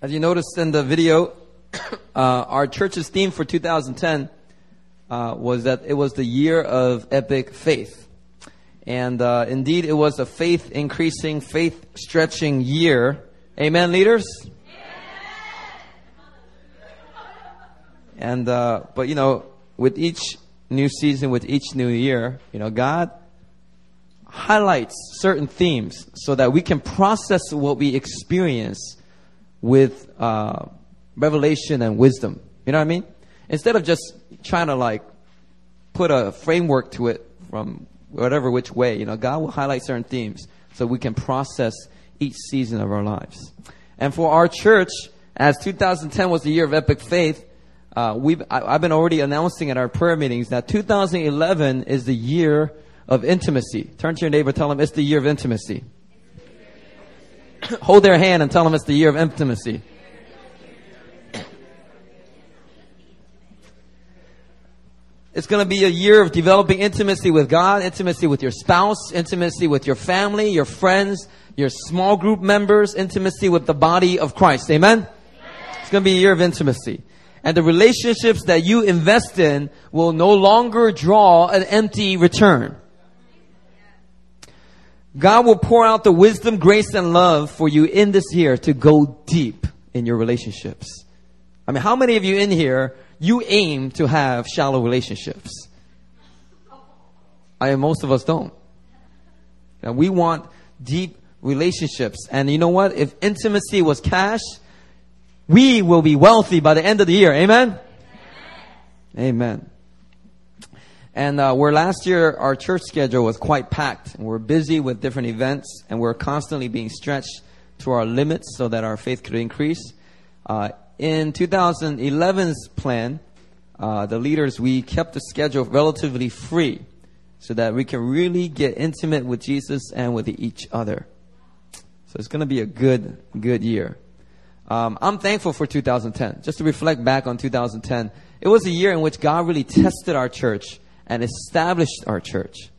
As you noticed in the video, uh, our church's theme for 2010 uh, was that it was the year of epic faith. And uh, indeed, it was a faith increasing, faith stretching year. Amen, leaders? And, uh, but you know, with each new season, with each new year, you know, God highlights certain themes so that we can process what we experience with uh, revelation and wisdom. You know what I mean? Instead of just trying to like put a framework to it from whatever which way, you know, God will highlight certain themes so we can process each season of our lives. And for our church, as 2010 was the year of epic faith, uh, we've, I, have been already announcing at our prayer meetings that 2011 is the year of intimacy. Turn to your neighbor, tell them it's the year of intimacy. Hold their hand and tell them it's the year of intimacy. It's going to be a year of developing intimacy with God, intimacy with your spouse, intimacy with your family, your friends, your small group members, intimacy with the body of Christ. Amen? It's going to be a year of intimacy. And the relationships that you invest in will no longer draw an empty return. God will pour out the wisdom, grace, and love for you in this year to go deep in your relationships. I mean, how many of you in here you aim to have shallow relationships. I mean, most of us don't. And we want deep relationships. And you know what? If intimacy was cash, we will be wealthy by the end of the year. Amen? Amen. Amen. And uh, where last year our church schedule was quite packed, and we're busy with different events, and we're constantly being stretched to our limits so that our faith could increase. Uh, in 2011's plan, uh, the leaders, we kept the schedule relatively free so that we can really get intimate with Jesus and with each other. So it's going to be a good, good year. Um, I'm thankful for 2010. Just to reflect back on 2010, it was a year in which God really tested our church and established our church.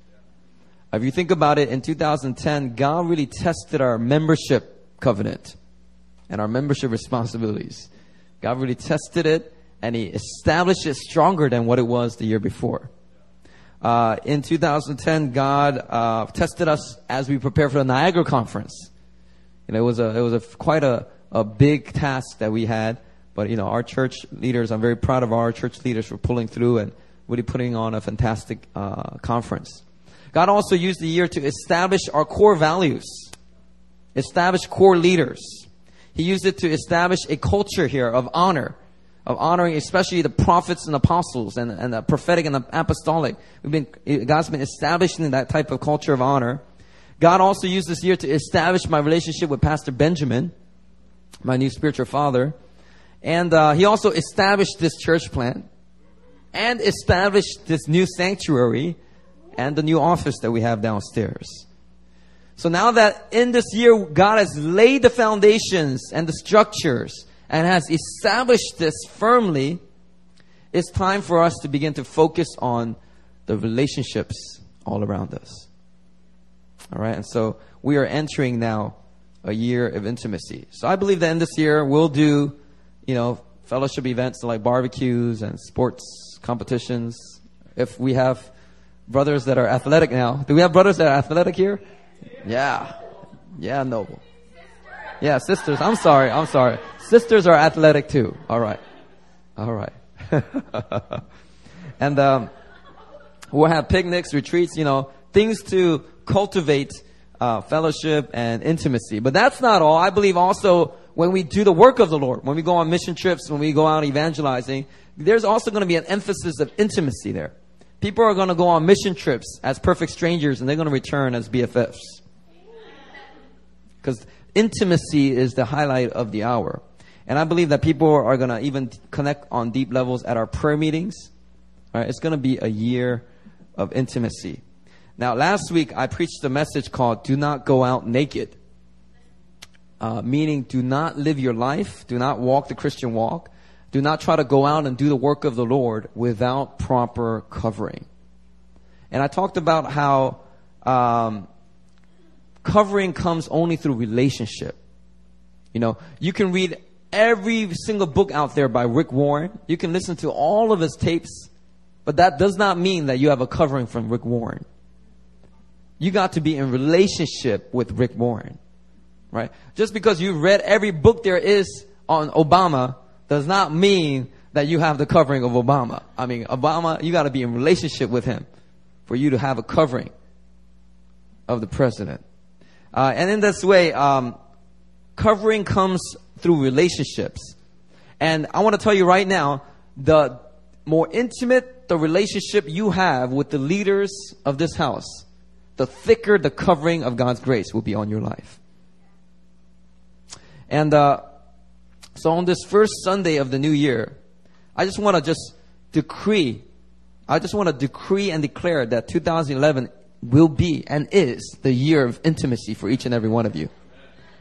If you think about it, in 2010, God really tested our membership covenant and our membership responsibilities. God really tested it and he established it stronger than what it was the year before. Uh, in 2010, God uh, tested us as we prepare for the Niagara conference. You know, it was a it was a quite a, a big task that we had, but you know, our church leaders, I'm very proud of our church leaders for pulling through and really putting on a fantastic uh, conference. God also used the year to establish our core values, establish core leaders. He used it to establish a culture here of honor, of honoring especially the prophets and apostles and, and the prophetic and the apostolic. We've been, God's been establishing that type of culture of honor. God also used this year to establish my relationship with Pastor Benjamin, my new spiritual father. And uh, he also established this church plant and established this new sanctuary and the new office that we have downstairs. So now that in this year God has laid the foundations and the structures and has established this firmly, it's time for us to begin to focus on the relationships all around us. All right, and so we are entering now a year of intimacy. So I believe that in this year we'll do, you know, fellowship events like barbecues and sports competitions. If we have brothers that are athletic now, do we have brothers that are athletic here? Yeah. Yeah, noble. Yeah, sisters. I'm sorry. I'm sorry. Sisters are athletic too. All right. All right. and um, we'll have picnics, retreats, you know, things to cultivate uh, fellowship and intimacy. But that's not all. I believe also when we do the work of the Lord, when we go on mission trips, when we go out evangelizing, there's also going to be an emphasis of intimacy there. People are going to go on mission trips as perfect strangers and they're going to return as BFFs. Because intimacy is the highlight of the hour. And I believe that people are going to even connect on deep levels at our prayer meetings. All right, it's going to be a year of intimacy. Now, last week I preached a message called Do Not Go Out Naked. Uh, meaning, do not live your life, do not walk the Christian walk, do not try to go out and do the work of the Lord without proper covering. And I talked about how um, covering comes only through relationship. You know, you can read every single book out there by Rick Warren. You can listen to all of his tapes, but that does not mean that you have a covering from Rick Warren. You got to be in relationship with Rick Warren, right? Just because you've read every book there is on Obama does not mean that you have the covering of Obama. I mean, Obama, you got to be in relationship with him for you to have a covering of the president. Uh, and in this way, um, covering comes through relationships. And I want to tell you right now, the more intimate the relationship you have with the leaders of this house, the thicker the covering of God's grace will be on your life. And uh, so on this first Sunday of the new year, I just want to just decree, I just want to decree and declare that 2011 will be and is the year of intimacy for each and every one of you.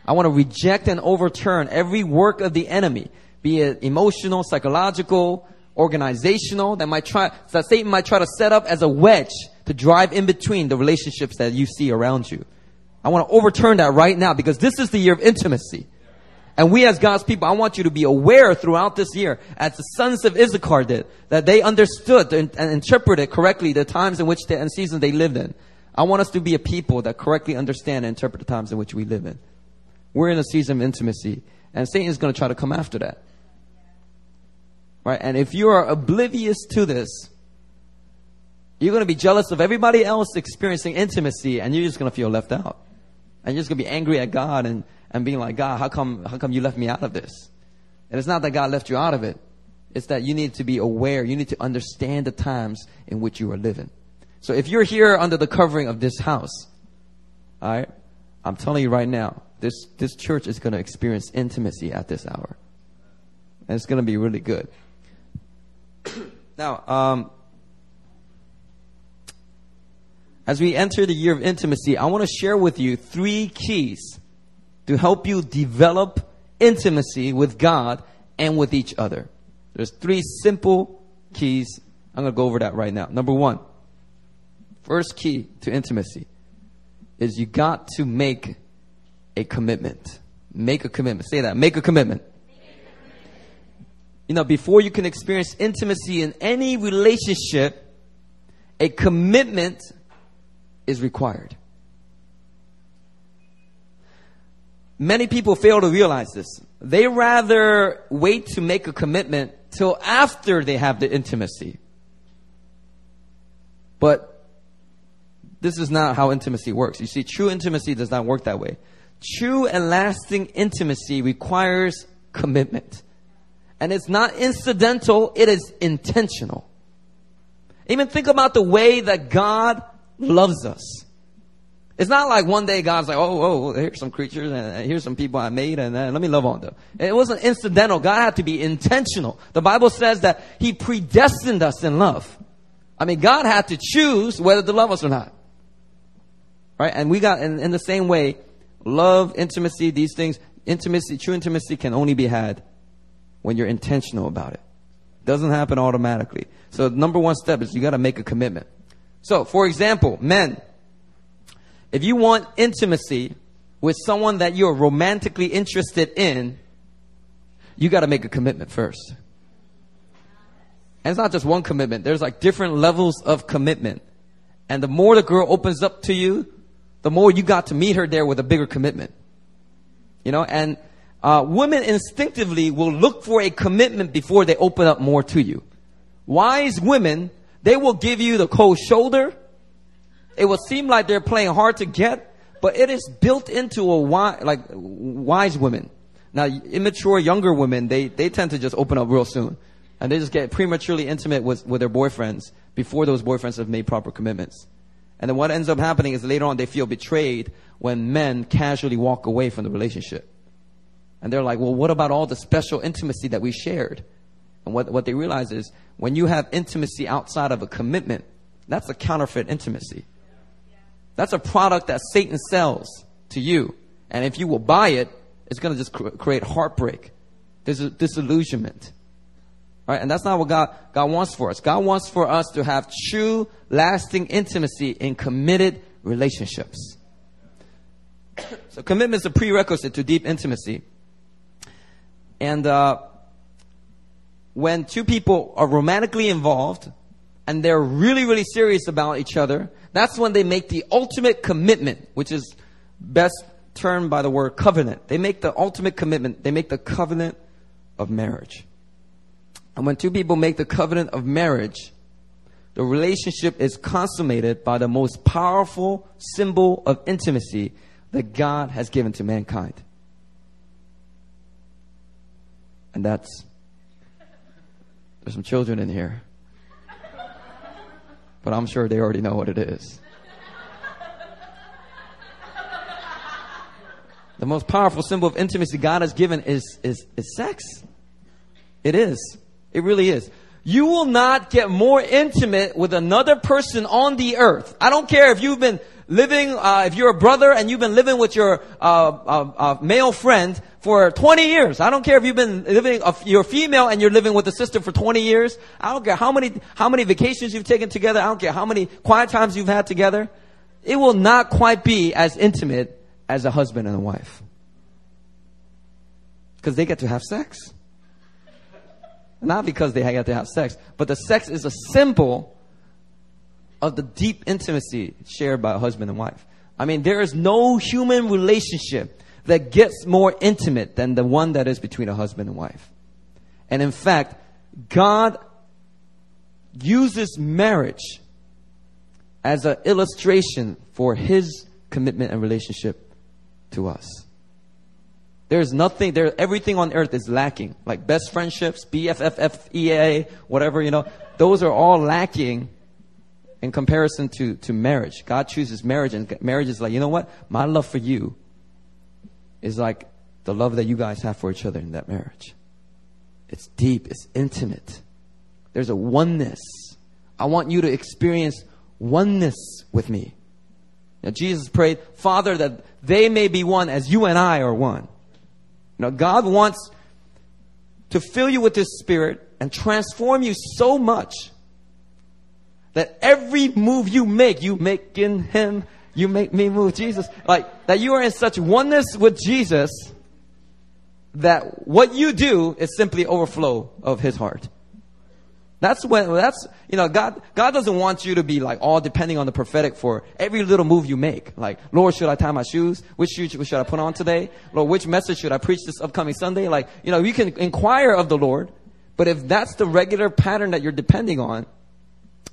I want to reject and overturn every work of the enemy, be it emotional, psychological, organizational, that might try, that Satan might try to set up as a wedge to drive in between the relationships that you see around you. I want to overturn that right now because this is the year of intimacy. And we as God's people, I want you to be aware throughout this year, as the sons of Issachar did, that they understood and interpreted correctly the times in which they, and seasons they lived in. I want us to be a people that correctly understand and interpret the times in which we live in. We're in a season of intimacy, and Satan is going to try to come after that. Right? And if you are oblivious to this, you're going to be jealous of everybody else experiencing intimacy, and you're just going to feel left out. And you're just going to be angry at God and, and being like, God, how come, how come you left me out of this? And it's not that God left you out of it. It's that you need to be aware. You need to understand the times in which you are living. So if you're here under the covering of this house, all right, I'm telling you right now, this, this church is going to experience intimacy at this hour. And it's going to be really good. now, um, as we enter the year of intimacy, I want to share with you three keys to help you develop intimacy with God and with each other. There's three simple keys. I'm going to go over that right now. Number one, first key to intimacy is you got to make a commitment. Make a commitment. Say that. Make a commitment. You know, before you can experience intimacy in any relationship, a commitment is required. Many people fail to realize this. They rather wait to make a commitment till after they have the intimacy. But this is not how intimacy works. You see, true intimacy does not work that way. True and lasting intimacy requires commitment. And it's not incidental, it is intentional. Even think about the way that God loves us. It's not like one day God's like, oh, oh, here's some creatures and here's some people I made and uh, let me love on them. It wasn't incidental. God had to be intentional. The Bible says that He predestined us in love. I mean, God had to choose whether to love us or not. Right? And we got, in, in the same way, love, intimacy, these things, intimacy, true intimacy can only be had when you're intentional about it. Doesn't happen automatically. So number one step is you gotta make a commitment. So, for example, men, if you want intimacy with someone that you're romantically interested in, you gotta make a commitment first. And it's not just one commitment. There's like different levels of commitment. And the more the girl opens up to you, the more you got to meet her there with a bigger commitment. You know, and uh, women instinctively will look for a commitment before they open up more to you. Wise women, they will give you the cold shoulder. It will seem like they're playing hard to get, but it is built into a wise, like wise women. Now, immature younger women, they, they tend to just open up real soon. And they just get prematurely intimate with, with their boyfriends before those boyfriends have made proper commitments. And then what ends up happening is later on they feel betrayed when men casually walk away from the relationship. And they're like, well, what about all the special intimacy that we shared? And what, what they realize is when you have intimacy outside of a commitment, that's a counterfeit intimacy. That's a product that Satan sells to you. And if you will buy it, it's going to just cr- create heartbreak, dis- disillusionment. Right? And that's not what God, God wants for us. God wants for us to have true, lasting intimacy in committed relationships. so commitment is a prerequisite to deep intimacy. And uh, when two people are romantically involved and they're really, really serious about each other, that's when they make the ultimate commitment, which is best termed by the word covenant. They make the ultimate commitment. They make the covenant of marriage. And when two people make the covenant of marriage, the relationship is consummated by the most powerful symbol of intimacy that God has given to mankind. And that's, there's some children in here. But I'm sure they already know what it is. The most powerful symbol of intimacy God has given is, is, is sex. It is. It really is. You will not get more intimate with another person on the earth. I don't care if you've been living, uh, if you're a brother and you've been living with your uh, uh, uh male friend for 20 years. I don't care if you've been living, uh, you're female and you're living with a sister for 20 years. I don't care how many, how many vacations you've taken together. I don't care how many quiet times you've had together. It will not quite be as intimate as a husband and a wife. Because they get to have sex. Not because they get to have sex, but the sex is a symbol of the deep intimacy shared by a husband and wife. I mean, there is no human relationship that gets more intimate than the one that is between a husband and wife. And in fact, God uses marriage as an illustration for his commitment and relationship to us. There's nothing, there, everything on earth is lacking. Like best friendships, BFFFEA, whatever, you know, those are all lacking in comparison to, to marriage. God chooses marriage and marriage is like, you know what? My love for you is like the love that you guys have for each other in that marriage. It's deep, it's intimate. There's a oneness. I want you to experience oneness with me. Now, Jesus prayed, Father, that they may be one as you and I are one. Now, God wants to fill you with His Spirit and transform you so much that every move you make, you make in Him, you make me move Jesus. Like, that you are in such oneness with Jesus that what you do is simply overflow of His heart. That's when, that's, you know, God, God doesn't want you to be like all depending on the prophetic for every little move you make. Like, Lord, should I tie my shoes? Which shoes should I put on today? Lord, which message should I preach this upcoming Sunday? Like, you know, you can inquire of the Lord, but if that's the regular pattern that you're depending on,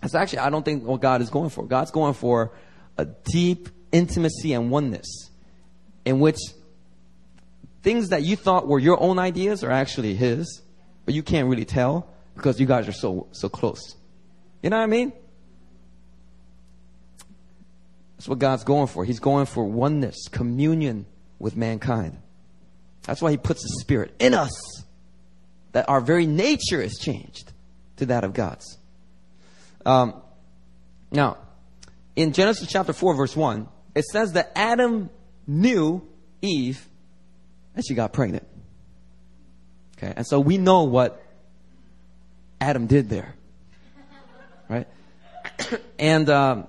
that's actually, I don't think what God is going for. God's going for a deep intimacy and oneness in which things that you thought were your own ideas are actually His, but you can't really tell because you guys are so so close. You know what I mean? That's what God's going for. He's going for oneness, communion with mankind. That's why He puts the Spirit in us, that our very nature is changed to that of God's. Um, now, in Genesis chapter 4, verse 1, it says that Adam knew Eve and she got pregnant. Okay, and so we know what Adam did there. Right? and um,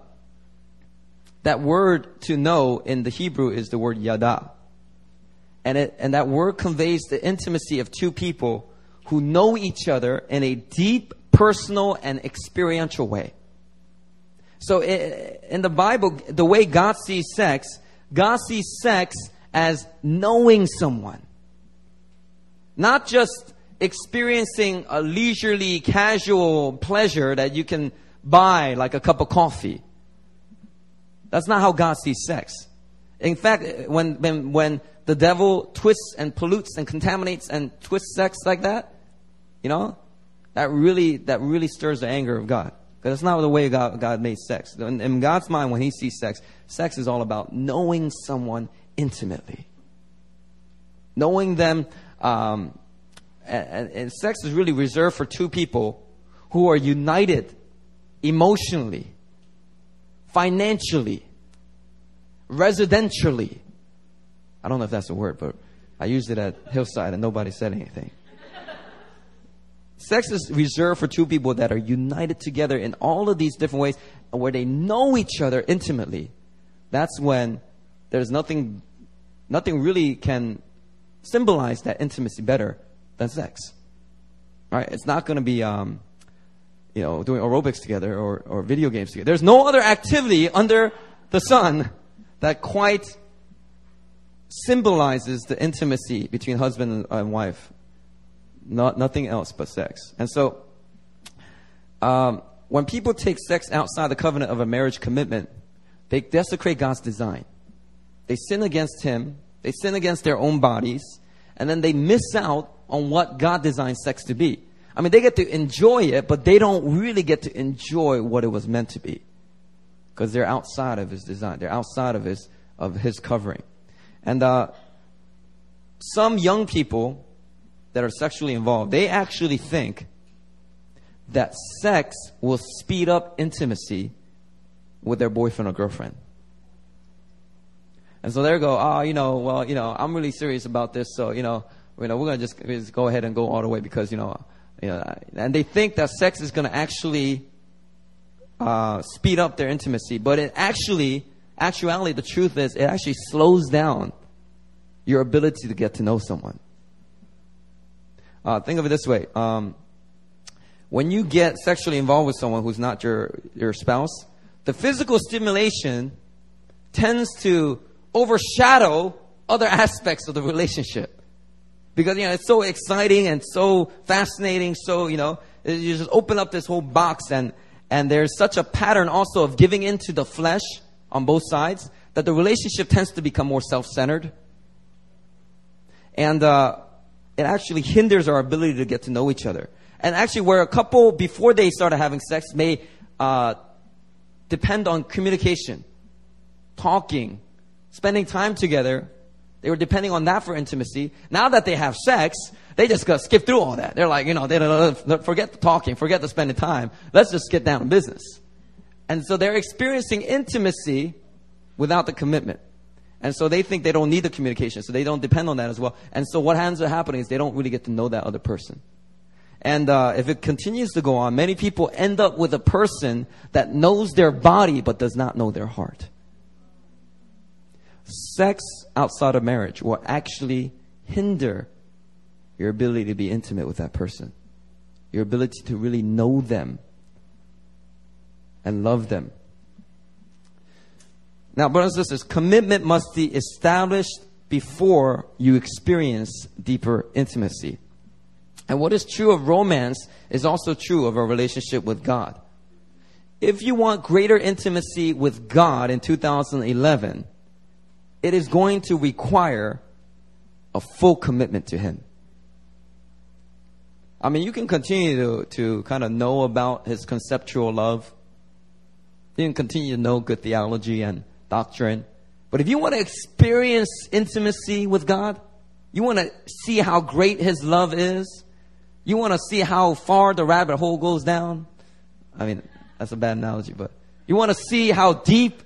that word to know in the Hebrew is the word yada. And, it, and that word conveys the intimacy of two people who know each other in a deep, personal, and experiential way. So in the Bible, the way God sees sex, God sees sex as knowing someone. Not just experiencing a leisurely, casual pleasure that you can buy like a cup of coffee. That's not how God sees sex. In fact, when, when, when the devil twists and pollutes and contaminates and twists sex like that, you know, that really, that really stirs the anger of God. Because that's not the way God, God made sex. In, in God's mind, when He sees sex, sex is all about knowing someone intimately. Knowing them um, and, and sex is really reserved for two people who are united emotionally, financially, residentially. I don't know if that's a word, but I used it at Hillside and nobody said anything. Sex is reserved for two people that are united together in all of these different ways where they know each other intimately. That's when there's nothing, nothing really can symbolize that intimacy better than sex. Right? It's not going to be, um, you know, doing aerobics together or, or video games together. There's no other activity under the sun that quite symbolizes the intimacy between husband and wife. Not, nothing else but sex. And so, um, when people take sex outside the covenant of a marriage commitment, they desecrate God's design. They sin against Him, they sin against their own bodies, and then they miss out on what God designed sex to be. I mean, they get to enjoy it, but they don't really get to enjoy what it was meant to be. Because they're outside of His design. They're outside of His, of His covering. And, uh, some young people that are sexually involved, they actually think that sex will speed up intimacy with their boyfriend or girlfriend. And so they go, oh, you know, well, you know, I'm really serious about this, so you know, you know, we're gonna just, just go ahead and go all the way because you know, you know, and they think that sex is gonna actually uh, speed up their intimacy, but it actually, actuality, the truth is, it actually slows down your ability to get to know someone. Uh, think of it this way: um, when you get sexually involved with someone who's not your your spouse, the physical stimulation tends to overshadow other aspects of the relationship. Because, you know, it's so exciting and so fascinating. So, you know, you just open up this whole box and, and there's such a pattern also of giving into the flesh on both sides that the relationship tends to become more self-centered. And, uh, it actually hinders our ability to get to know each other. And actually, where a couple, before they started having sex, may uh, depend on communication, talking, spending time together. They were depending on that for intimacy. Now that they have sex, they just got skip through all that. They're like, you know, they don't, forget the talking, forget the spending time. Let's just get down to business. And so they're experiencing intimacy without the commitment. And so they think they don't need the communication, so they don't depend on that as well. And so what ends up happening is they don't really get to know that other person. And uh, if it continues to go on, many people end up with a person that knows their body but does not know their heart sex outside of marriage will actually hinder your ability to be intimate with that person, your ability to really know them and love them. Now, brothers and sisters, commitment must be established before you experience deeper intimacy. And what is true of romance is also true of our relationship with God. If you want greater intimacy with God in 2011, it is going to require a full commitment to Him. I mean, you can continue to, to kind of know about His conceptual love. You can continue to know good theology and doctrine. But if you want to experience intimacy with God, you want to see how great His love is, you want to see how far the rabbit hole goes down. I mean, that's a bad analogy, but you want to see how deep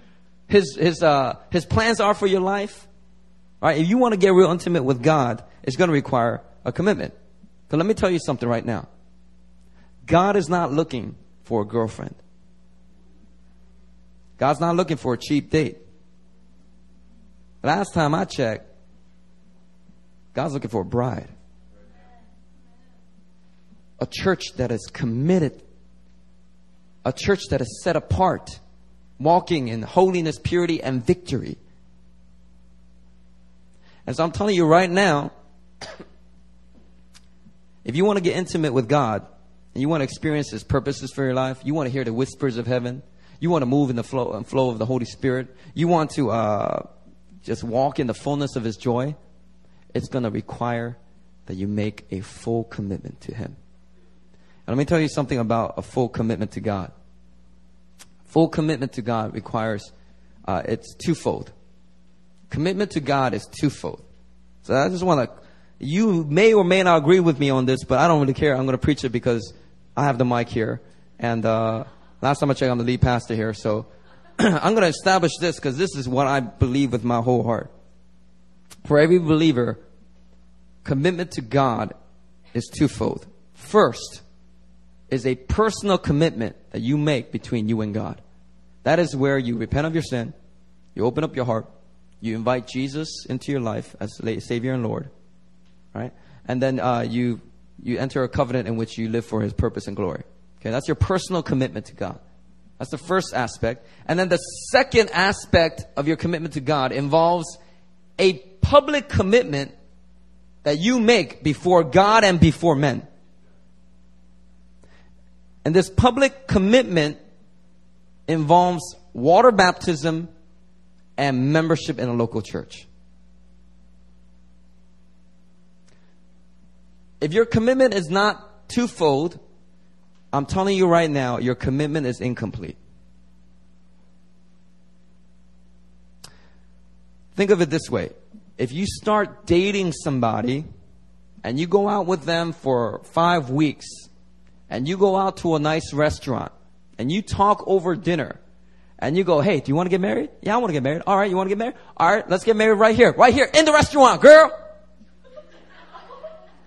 his, his, uh, his plans are for your life, right? If you want to get real intimate with God, it's going to require a commitment. But let me tell you something right now. God is not looking for a girlfriend. God's not looking for a cheap date. Last time I checked, God's looking for a bride. A church that is committed. A church that is set apart walking in holiness, purity, and victory. And so I'm telling you right now, if you want to get intimate with God, and you want to experience His purposes for your life, you want to hear the whispers of heaven, you want to move in the flow, and flow of the Holy Spirit, you want to uh, just walk in the fullness of His joy, it's going to require that you make a full commitment to Him. And let me tell you something about a full commitment to God. Full commitment to God requires, uh, it's twofold. Commitment to God is twofold. So I just want to, you may or may not agree with me on this, but I don't really care. I'm going to preach it because I have the mic here. And uh, last time I checked, I'm the lead pastor here. So I'm going to establish this because this is what I believe with my whole heart. For every believer, commitment to God is twofold. First, is a personal commitment that you make between you and God. That is where you repent of your sin, you open up your heart, you invite Jesus into your life as Savior and Lord, right? And then uh, you you enter a covenant in which you live for His purpose and glory. Okay, that's your personal commitment to God. That's the first aspect. And then the second aspect of your commitment to God involves a public commitment that you make before God and before men. And this public commitment involves water baptism and membership in a local church. If your commitment is not twofold, I'm telling you right now, your commitment is incomplete. Think of it this way. If you start dating somebody and you go out with them for five weeks and you go out to a nice restaurant and you talk over dinner and you go, hey, do you want to get married? Yeah, I want to get married. All right, you want to get married? All right, let's get married right here. Right here in the restaurant, girl.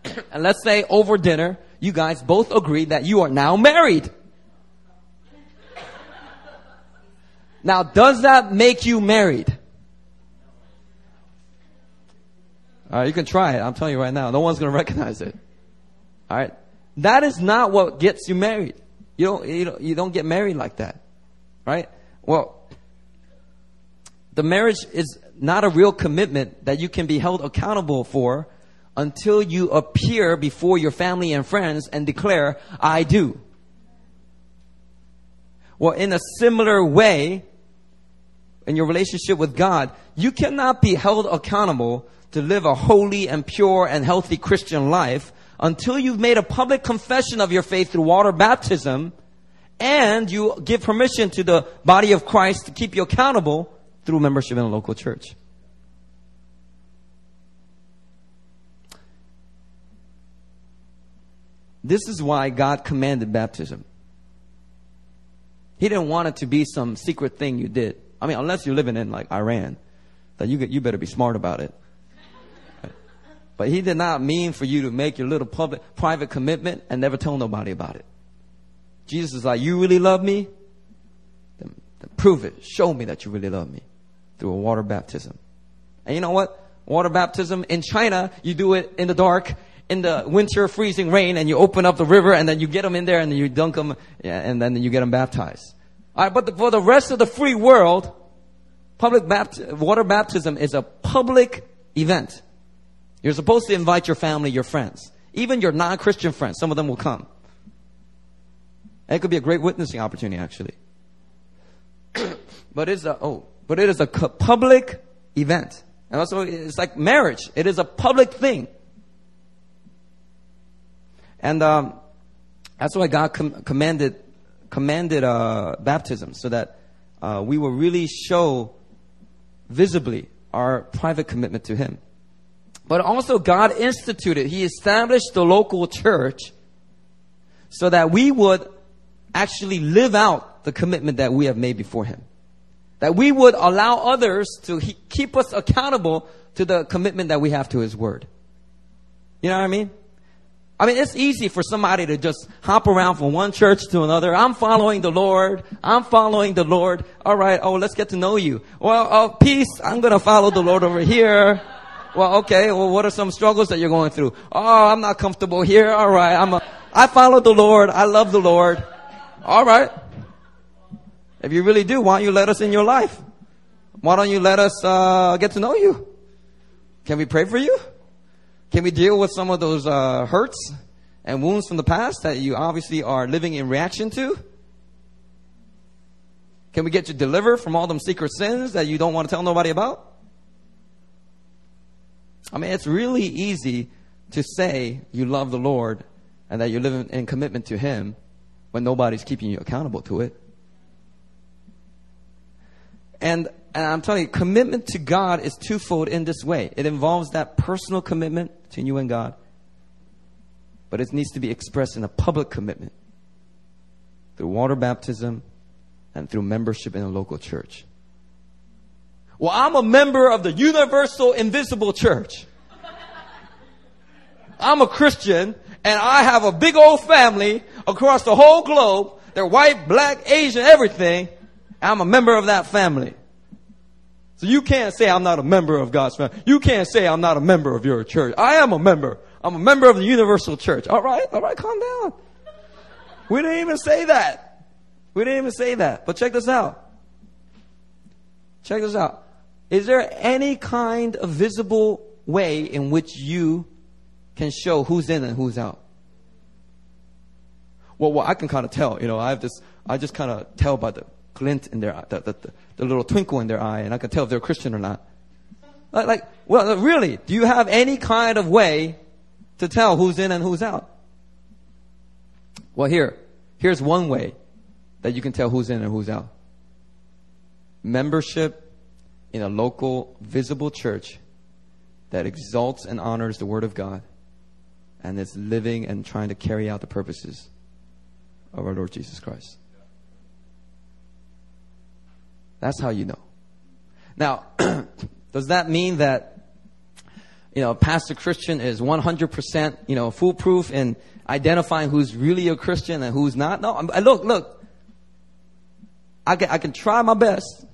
and let's say over dinner, you guys both agree that you are now married. Now, does that make you married? All right, you can try it. I'm telling you right now. No one's going to recognize it. All right. That is not what gets you married. You don't, you don't, you don't get married like that. Right? Well, the marriage is not a real commitment that you can be held accountable for until you appear before your family and friends and declare, I do. Well, in a similar way, in your relationship with God, you cannot be held accountable to live a holy and pure and healthy Christian life until you've made a public confession of your faith through water baptism and you give permission to the body of Christ to keep you accountable through membership in a local church. This is why God commanded baptism. He didn't want it to be some secret thing you did. I mean, unless you're living in like Iran, then you, you better be smart about it. But he did not mean for you to make your little public, private commitment and never tell nobody about it. Jesus is like, you really love me? Then, then prove it. Show me that you really love me through a water baptism. And you know what? Water baptism in China, you do it in the dark, in the winter freezing rain, and you open up the river, and then you get them in there, and then you dunk them, and then you get them baptized. All right, but the, for the rest of the free world, public bapt- water baptism is a public event. You're supposed to invite your family, your friends, even your non-Christian friends. Some of them will come. And it could be a great witnessing opportunity, actually. but it's a oh, but it is a public event, and also it's like marriage. It is a public thing, and um, that's why God com- commanded commanded uh, baptism, so that uh, we will really show visibly our private commitment to Him. But also, God instituted, He established the local church so that we would actually live out the commitment that we have made before Him. That we would allow others to he- keep us accountable to the commitment that we have to His Word. You know what I mean? I mean, it's easy for somebody to just hop around from one church to another. I'm following the Lord. I'm following the Lord. All right. Oh, let's get to know you. Well, oh, peace. I'm going to follow the Lord over here. Well, okay. Well, what are some struggles that you're going through? Oh, I'm not comfortable here. All right. I'm a, I follow the Lord. I love the Lord. All right. If you really do, why don't you let us in your life? Why don't you let us uh, get to know you? Can we pray for you? Can we deal with some of those uh, hurts and wounds from the past that you obviously are living in reaction to? Can we get you delivered from all them secret sins that you don't want to tell nobody about? I mean, it's really easy to say you love the Lord and that you're living in commitment to Him when nobody's keeping you accountable to it. And, and I'm telling you, commitment to God is twofold in this way. It involves that personal commitment you and God, but it needs to be expressed in a public commitment through water baptism and through membership in a local church. Well, I'm a member of the universal invisible church. I'm a Christian and I have a big old family across the whole globe. They're white, black, Asian, everything. I'm a member of that family. So you can't say I'm not a member of God's family. You can't say I'm not a member of your church. I am a member. I'm a member of the Universal Church. All right, all right, calm down. We didn't even say that. We didn't even say that. But check this out. Check this out. Is there any kind of visible way in which you can show who's in and who's out? Well, well I can kind of tell. You know, I have this. I just kind of tell by the glint in their eye, the, the, the, little twinkle in their eye, and I can tell if they're Christian or not. Like, like, well, really, do you have any kind of way to tell who's in and who's out? Well, here, here's one way that you can tell who's in and who's out. Membership in a local, visible church that exalts and honors the Word of God and is living and trying to carry out the purposes of our Lord Jesus Christ. That's how you know. Now, does that mean that you know, Pastor Christian is 100%, you know, foolproof in identifying who's really a Christian and who's not? No, look, look. I can, I can try my best.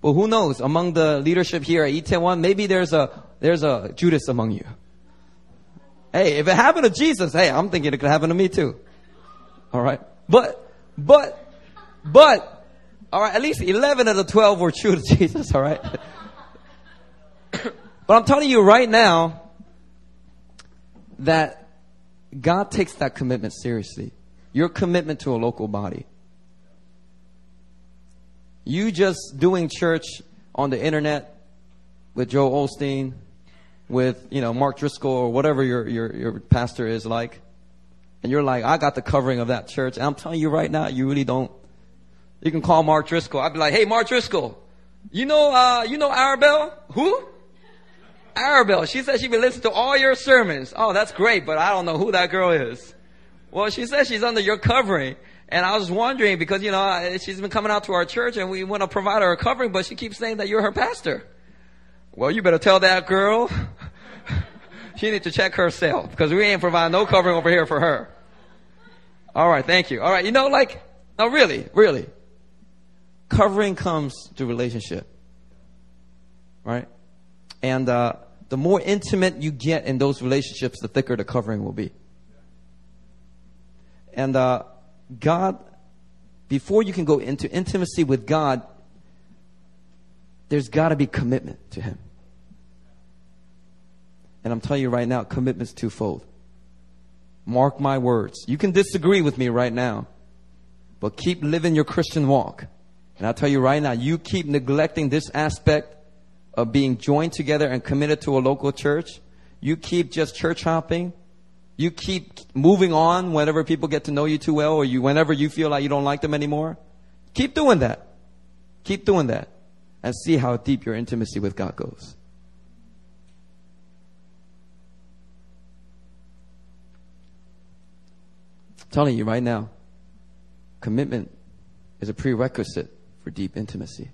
But who knows? Among the leadership here at E101, maybe there's a, there's a Judas among you. Hey, if it happened to Jesus, hey, I'm thinking it could happen to me too. Alright? But, but, but, alright, at least 11 of the 12 were true to Jesus, alright? But I'm telling you right now that God takes that commitment seriously. Your commitment to a local body. You just doing church on the internet with Joel Osteen, with, you know, Mark Driscoll or whatever your, your, your pastor is like. And you're like, I got the covering of that church. And I'm telling you right now, you really don't. You can call Mark Driscoll. I'd be like, hey, Mark Driscoll, you know, uh, you know Arabelle? Who? Arabelle, she said she's been listening to all your sermons. Oh, that's great, but I don't know who that girl is. Well, she says she's under your covering. And I was wondering because, you know, she's been coming out to our church and we want to provide her a covering, but she keeps saying that you're her pastor. Well, you better tell that girl she needs to check herself because we ain't providing no covering over here for her. All right, thank you. All right, you know, like, no, really, really. Covering comes through relationship. Right? And uh, the more intimate you get in those relationships, the thicker the covering will be. And uh, God, before you can go into intimacy with God, there's got to be commitment to Him. And I'm telling you right now, commitment's twofold. Mark my words. You can disagree with me right now, but keep living your Christian walk. And I'll tell you right now, you keep neglecting this aspect of being joined together and committed to a local church. You keep just church hopping. You keep moving on whenever people get to know you too well or you, whenever you feel like you don't like them anymore. Keep doing that. Keep doing that and see how deep your intimacy with God goes. I'm telling you right now, commitment is a prerequisite for deep intimacy.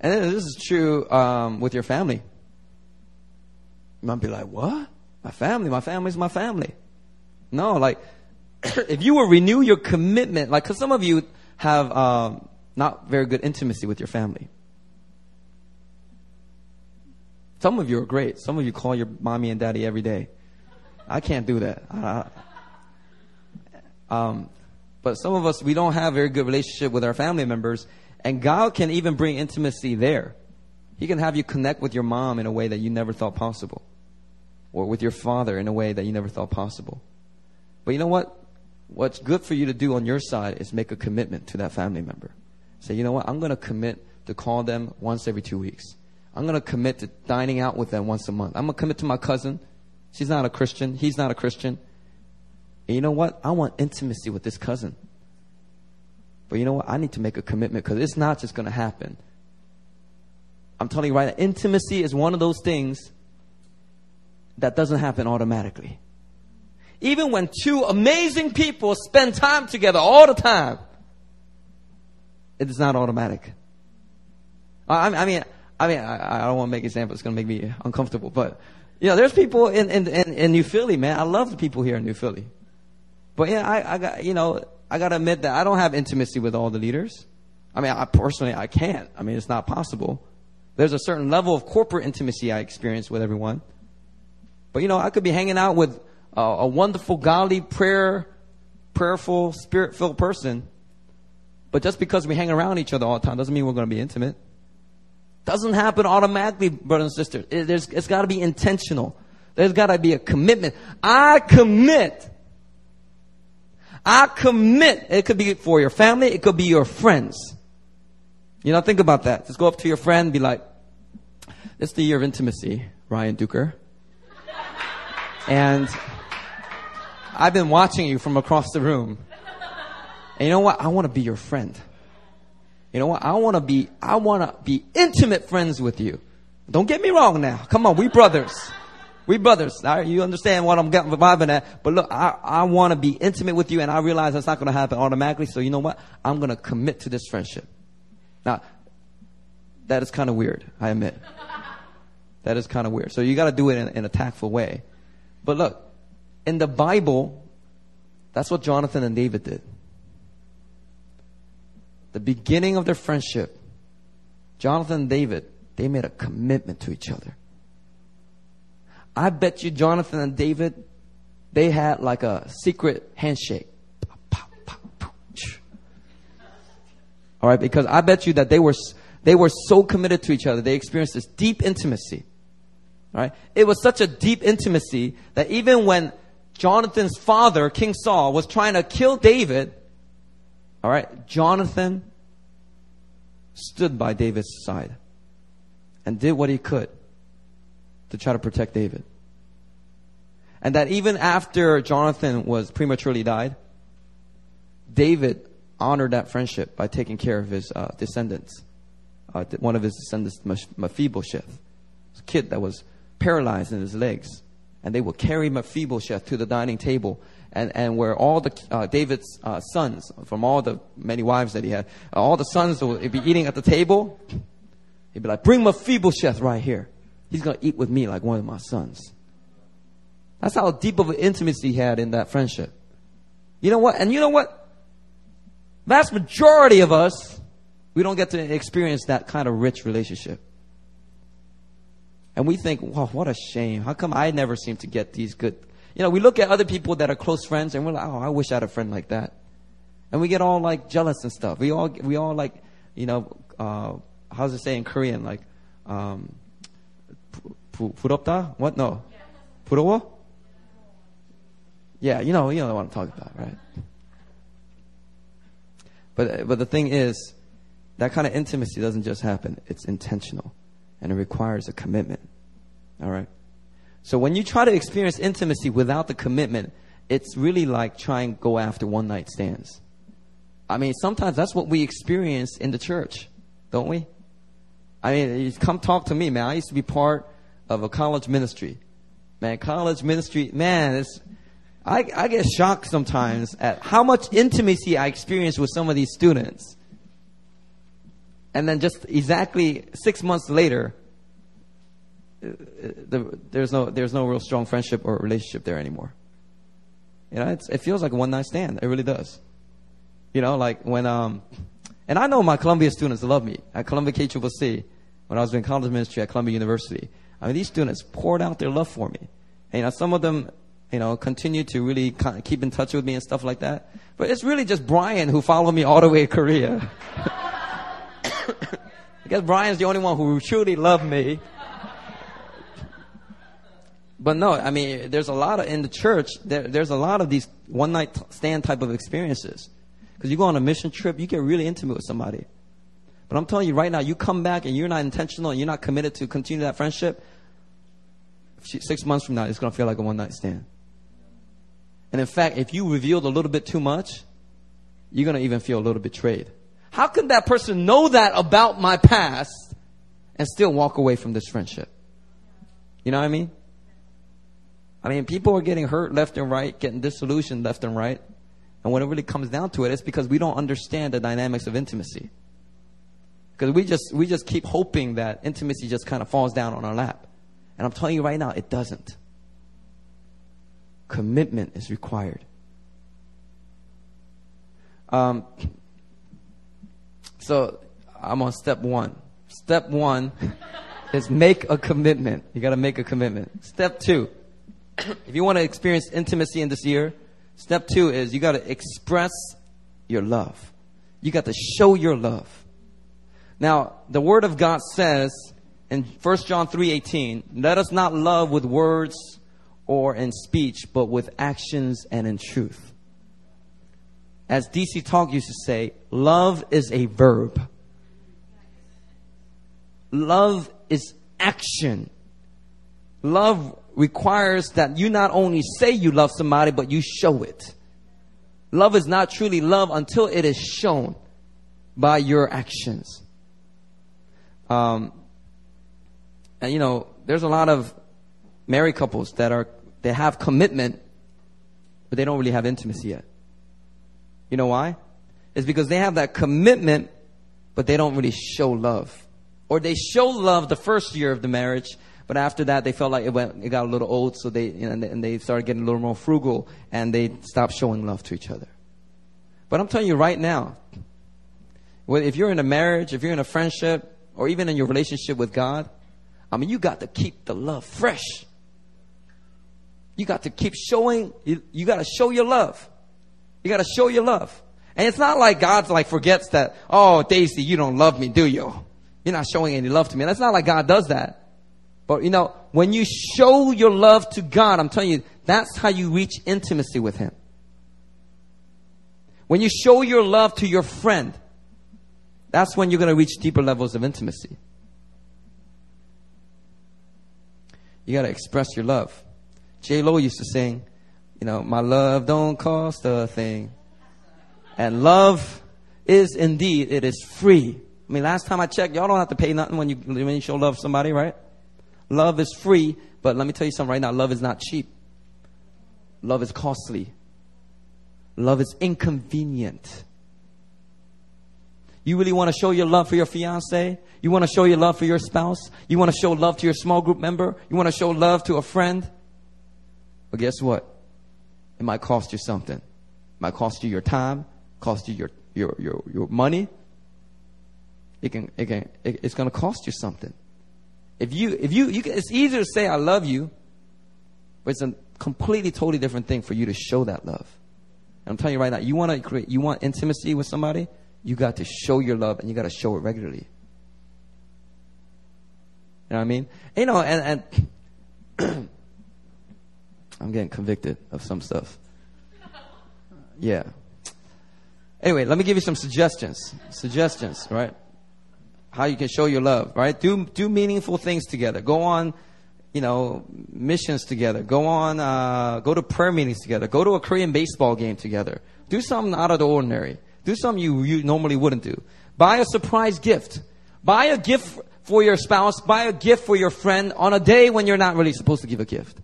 And this is true um, with your family. You might be like, what? My family, my family's my family. No, like, if you will renew your commitment, like, because some of you have um, not very good intimacy with your family. Some of you are great. Some of you call your mommy and daddy every day. I can't do that. Uh, um, but some of us, we don't have very good relationship with our family members, and God can even bring intimacy there. He can have you connect with your mom in a way that you never thought possible. Or with your father in a way that you never thought possible. But you know what? What's good for you to do on your side is make a commitment to that family member. Say, you know what? I'm going to commit to call them once every two weeks. I'm going to commit to dining out with them once a month. I'm going to commit to my cousin. She's not a Christian. He's not a Christian. And you know what? I want intimacy with this cousin. But you know what? I need to make a commitment because it's not just going to happen. I'm telling you right now, intimacy is one of those things that doesn't happen automatically. Even when two amazing people spend time together all the time, it is not automatic. I, I mean, I mean, I, I don't want to make examples. It's going to make me uncomfortable. But, you know, there's people in, in, in, in New Philly, man. I love the people here in New Philly. But yeah, I, I got, you know, I got to admit that I don't have intimacy with all the leaders. I mean, I personally, I can't. I mean, it's not possible. There's a certain level of corporate intimacy I experience with everyone. But you know, I could be hanging out with a, a wonderful, godly, prayer, prayerful, spirit-filled person. But just because we hang around each other all the time doesn't mean we're going to be intimate. Doesn't happen automatically, brothers and sisters. It, it's got to be intentional. There's got to be a commitment. I commit. I commit. It could be for your family. It could be your friends. You know, think about that. Just go up to your friend and be like, it's the year of intimacy, Ryan Duker. And I've been watching you from across the room. And you know what? I want to be your friend. You know what? I want to be, I want to be intimate friends with you. Don't get me wrong now. Come on, we brothers. We brothers. You understand what I'm getting vibing at. But look, I, I want to be intimate with you and I realize that's not going to happen automatically. So you know what? I'm going to commit to this friendship. Now, that is kind of weird, I admit. That is kind of weird. So you got to do it in, in a tactful way. But look, in the Bible, that's what Jonathan and David did. The beginning of their friendship, Jonathan and David, they made a commitment to each other. I bet you Jonathan and David, they had like a secret handshake. All right, because I bet you that they were they were so committed to each other. They experienced this deep intimacy. Right? It was such a deep intimacy that even when Jonathan's father, King Saul, was trying to kill David, all right, Jonathan stood by David's side and did what he could to try to protect David. And that even after Jonathan was prematurely died, David honored that friendship by taking care of his uh, descendants. Uh, one of his descendants, Mephibosheth, a kid that was paralyzed in his legs. And they would carry Mephibosheth to the dining table and, and where all the uh, David's uh, sons, from all the many wives that he had, all the sons would be eating at the table. He'd be like, "Bring Mephibosheth right here. He's gonna eat with me like one of my sons." That's how deep of an intimacy he had in that friendship. You know what? And you know what? Vast majority of us, we don't get to experience that kind of rich relationship. And we think, wow, what a shame. How come I never seem to get these good? You know, we look at other people that are close friends and we're like, oh, I wish I had a friend like that. And we get all like jealous and stuff. We all, we all like, you know, uh, how's it say in Korean? Like, um, 부럽다? What? No. 부러워? Yeah, you know, you know what I'm talking about, right? But, but the thing is, that kind of intimacy doesn't just happen. It's intentional and it requires a commitment. All right? So when you try to experience intimacy without the commitment, it's really like trying to go after one night stands. I mean, sometimes that's what we experience in the church, don't we? I mean, come talk to me, man. I used to be part of a college ministry. Man, college ministry, man, it's, I, I get shocked sometimes at how much intimacy I experience with some of these students. And then just exactly six months later, uh, the, there's no there's no real strong friendship or relationship there anymore. You know, it feels like a one night stand. It really does. You know, like when um, and I know my Columbia students love me at Columbia KCCC when I was doing college ministry at Columbia University. I mean, these students poured out their love for me. And, you know, some of them, you know, continue to really keep in touch with me and stuff like that. But it's really just Brian who followed me all the way to Korea. I guess Brian's the only one who truly loved me. But no, I mean, there's a lot of, in the church, there, there's a lot of these one night stand type of experiences. Because you go on a mission trip, you get really intimate with somebody. But I'm telling you right now, you come back and you're not intentional and you're not committed to continue that friendship, six months from now, it's going to feel like a one night stand. And in fact, if you revealed a little bit too much, you're going to even feel a little betrayed. How can that person know that about my past and still walk away from this friendship? You know what I mean? I mean, people are getting hurt left and right, getting disillusioned left and right. And when it really comes down to it, it's because we don't understand the dynamics of intimacy. Because we just, we just keep hoping that intimacy just kind of falls down on our lap. And I'm telling you right now, it doesn't. Commitment is required. Um, so I'm on step one. Step one is make a commitment. You got to make a commitment. Step two, if you want to experience intimacy in this year, step two is you got to express your love. You got to show your love. Now, the Word of God says in 1 John 3:18, "Let us not love with words or in speech, but with actions and in truth." As DC Talk used to say, love is a verb. Love is action. Love requires that you not only say you love somebody, but you show it. Love is not truly love until it is shown by your actions. Um, and you know, there's a lot of married couples that are, they have commitment, but they don't really have intimacy yet. You know why? It's because they have that commitment, but they don't really show love. Or they show love the first year of the marriage, but after that, they felt like it went, it got a little old, so they, you know, and they started getting a little more frugal, and they stopped showing love to each other. But I'm telling you right now, if you're in a marriage, if you're in a friendship, or even in your relationship with God, I mean, you got to keep the love fresh. You got to keep showing, you, you got to show your love. You got to show your love. And it's not like God's like forgets that, oh, Daisy, you don't love me, do you? You're not showing any love to me. That's not like God does that. But you know, when you show your love to God, I'm telling you, that's how you reach intimacy with Him. When you show your love to your friend, that's when you're going to reach deeper levels of intimacy. You got to express your love. J. Lo used to sing, you know, my love don't cost a thing. And love is indeed, it is free. I mean, last time I checked, y'all don't have to pay nothing when you, when you show love somebody, right? Love is free, but let me tell you something right now. Love is not cheap. Love is costly. Love is inconvenient. You really want to show your love for your fiance? You want to show your love for your spouse? You want to show love to your small group member? You want to show love to a friend? But guess what? It might cost you something. It might cost you your time, cost you your, your, your, your money. It can, it can, it, it's going to cost you something. If you, if you, you can, it's easier to say I love you, but it's a completely, totally different thing for you to show that love. And I'm telling you right now, you want to create, you want intimacy with somebody, you got to show your love and you got to show it regularly. You know what I mean? You know, and, and I'm getting convicted of some stuff. Yeah. Anyway, let me give you some suggestions. Suggestions, right? How you can show your love, right? Do do meaningful things together. Go on, you know, missions together. Go on, uh, go to prayer meetings together. Go to a Korean baseball game together. Do something out of the ordinary. Do something you, you normally wouldn't do. Buy a surprise gift. Buy a gift for your spouse. Buy a gift for your friend on a day when you're not really supposed to give a gift.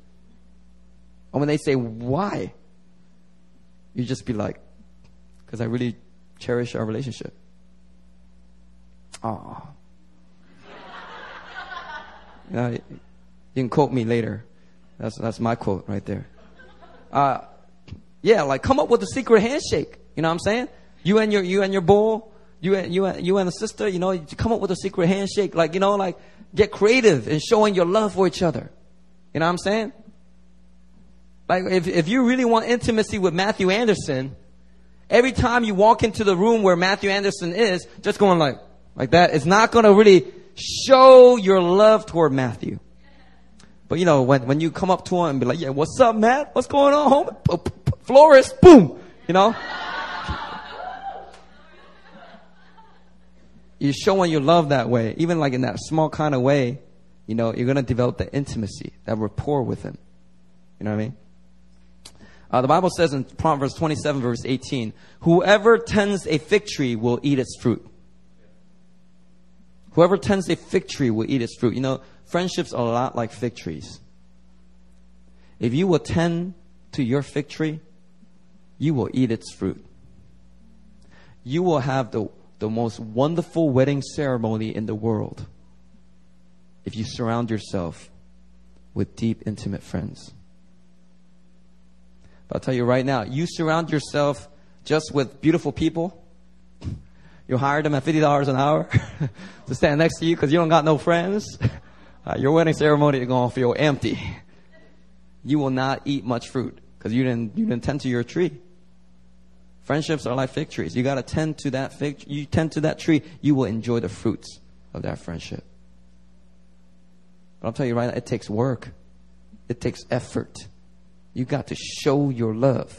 And when they say, why? You just be like, because I really cherish our relationship. Oh. you, you can quote me later. That's, that's my quote right there. Uh, yeah, like come up with a secret handshake. You know what I'm saying? You and your you and your bull, you and you and you and the sister, you know, you come up with a secret handshake, like you know, like get creative in showing your love for each other. You know what I'm saying? Like if if you really want intimacy with Matthew Anderson, every time you walk into the room where Matthew Anderson is, just going like like that, it's not going to really show your love toward Matthew. But you know, when when you come up to him and be like, "Yeah, what's up, Matt? What's going on, home? Florist, boom," you know. you're showing your love that way, even like in that small kind of way, you know, you're going to develop the intimacy, that rapport with him. You know what I mean? Uh, the Bible says in Proverbs 27 verse 18, whoever tends a fig tree will eat its fruit. Whoever tends a fig tree will eat its fruit. You know, friendships are a lot like fig trees. If you will tend to your fig tree, you will eat its fruit. You will have the the most wonderful wedding ceremony in the world if you surround yourself with deep, intimate friends. But I'll tell you right now, you surround yourself just with beautiful people. You hire them at $50 an hour to stand next to you because you don't got no friends. Uh, your wedding ceremony is going to feel empty. you will not eat much fruit because you didn't, you didn't tend to your tree. Friendships are like fig trees. You gotta tend to that fig, you tend to that tree, you will enjoy the fruits of that friendship. But I'll tell you right now, it takes work. It takes effort. You got to show your love.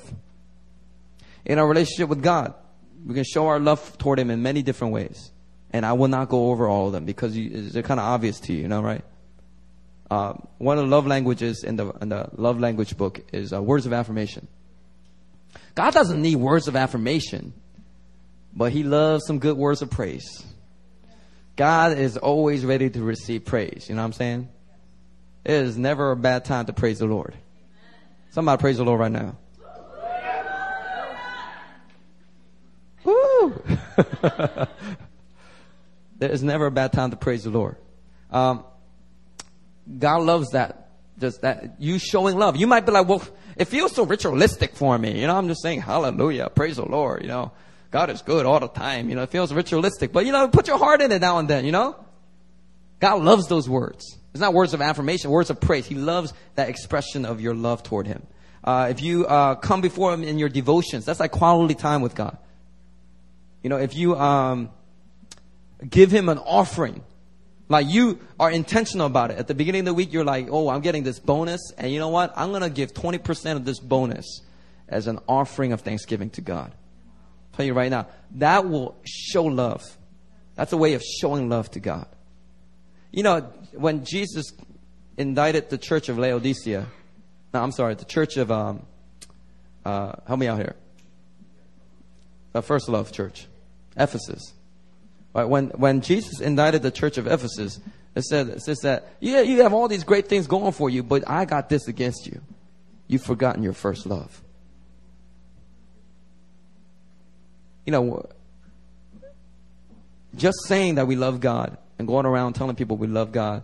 In our relationship with God, we can show our love toward Him in many different ways. And I will not go over all of them because you, they're kind of obvious to you, you know, right? Uh, one of the love languages in the, in the love language book is uh, words of affirmation. God doesn't need words of affirmation, but He loves some good words of praise. God is always ready to receive praise. You know what I'm saying? It is never a bad time to praise the Lord. Somebody praise the Lord right now. there is never a bad time to praise the Lord. Um, God loves that. Just that you showing love. You might be like, well, it feels so ritualistic for me. You know, I'm just saying hallelujah, praise the Lord, you know. God is good all the time. You know, it feels ritualistic. But you know, put your heart in it now and then, you know? God loves those words. It's not words of affirmation, words of praise. He loves that expression of your love toward Him. Uh, if you uh, come before Him in your devotions, that's like quality time with God. You know, if you um, give Him an offering, like you are intentional about it. At the beginning of the week, you're like, oh, I'm getting this bonus. And you know what? I'm going to give 20% of this bonus as an offering of thanksgiving to God. I'll tell you right now, that will show love. That's a way of showing love to God. You know, when Jesus indicted the church of Laodicea, no, I'm sorry, the church of, um, uh, help me out here. the First Love Church, Ephesus. Right? When, when Jesus indicted the church of Ephesus, it, said, it says that, yeah, you have all these great things going for you, but I got this against you. You've forgotten your first love. You know, just saying that we love God and going around telling people we love God